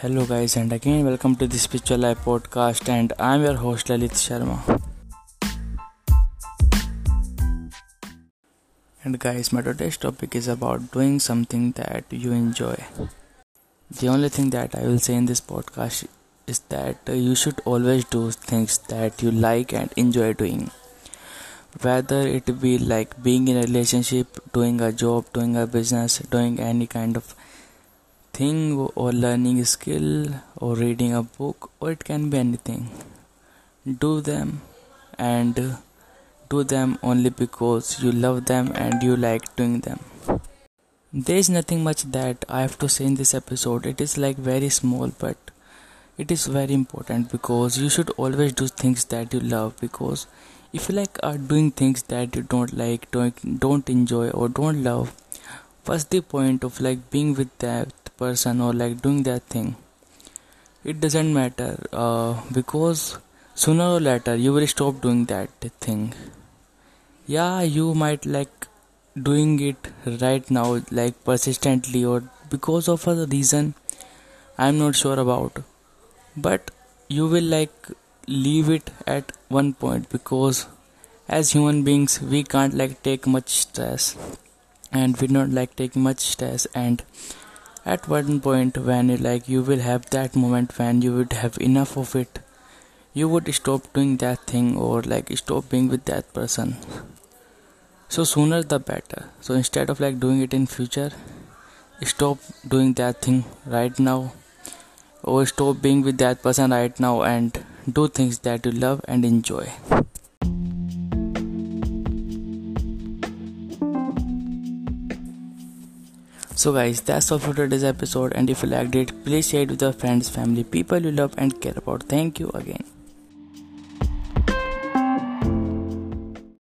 Hello, guys, and again, welcome to the Spiritual Life podcast. And I'm your host Lalit Sharma. And, guys, my today's topic is about doing something that you enjoy. The only thing that I will say in this podcast is that you should always do things that you like and enjoy doing. Whether it be like being in a relationship, doing a job, doing a business, doing any kind of thing or learning a skill or reading a book or it can be anything. Do them and do them only because you love them and you like doing them. There is nothing much that i have to say in this episode. It is like very small but it is very important because you should always do things that you love because if you like are doing things that you don't like don't, don't enjoy or don't love what's the point of like being with that person or like doing that thing it doesn't matter. Uh, because sooner or later you will stop doing that thing. Yeah you might like doing it right now like persistently or because of a reason i'm not sure about. But you will like leave it at one point because as human beings we can't like take much stress and we don't like take much stress and at one point when you like you will have that moment when you would have enough of it you would stop doing that thing or like stop being with that person. So sooner the better. So instead of like doing it in future stop doing that thing right now or stop being with that person right now and do things that you love and enjoy So, guys, that's all for today's episode. And if you liked it, please share it with your friends, family, people you love and care about. Thank you again.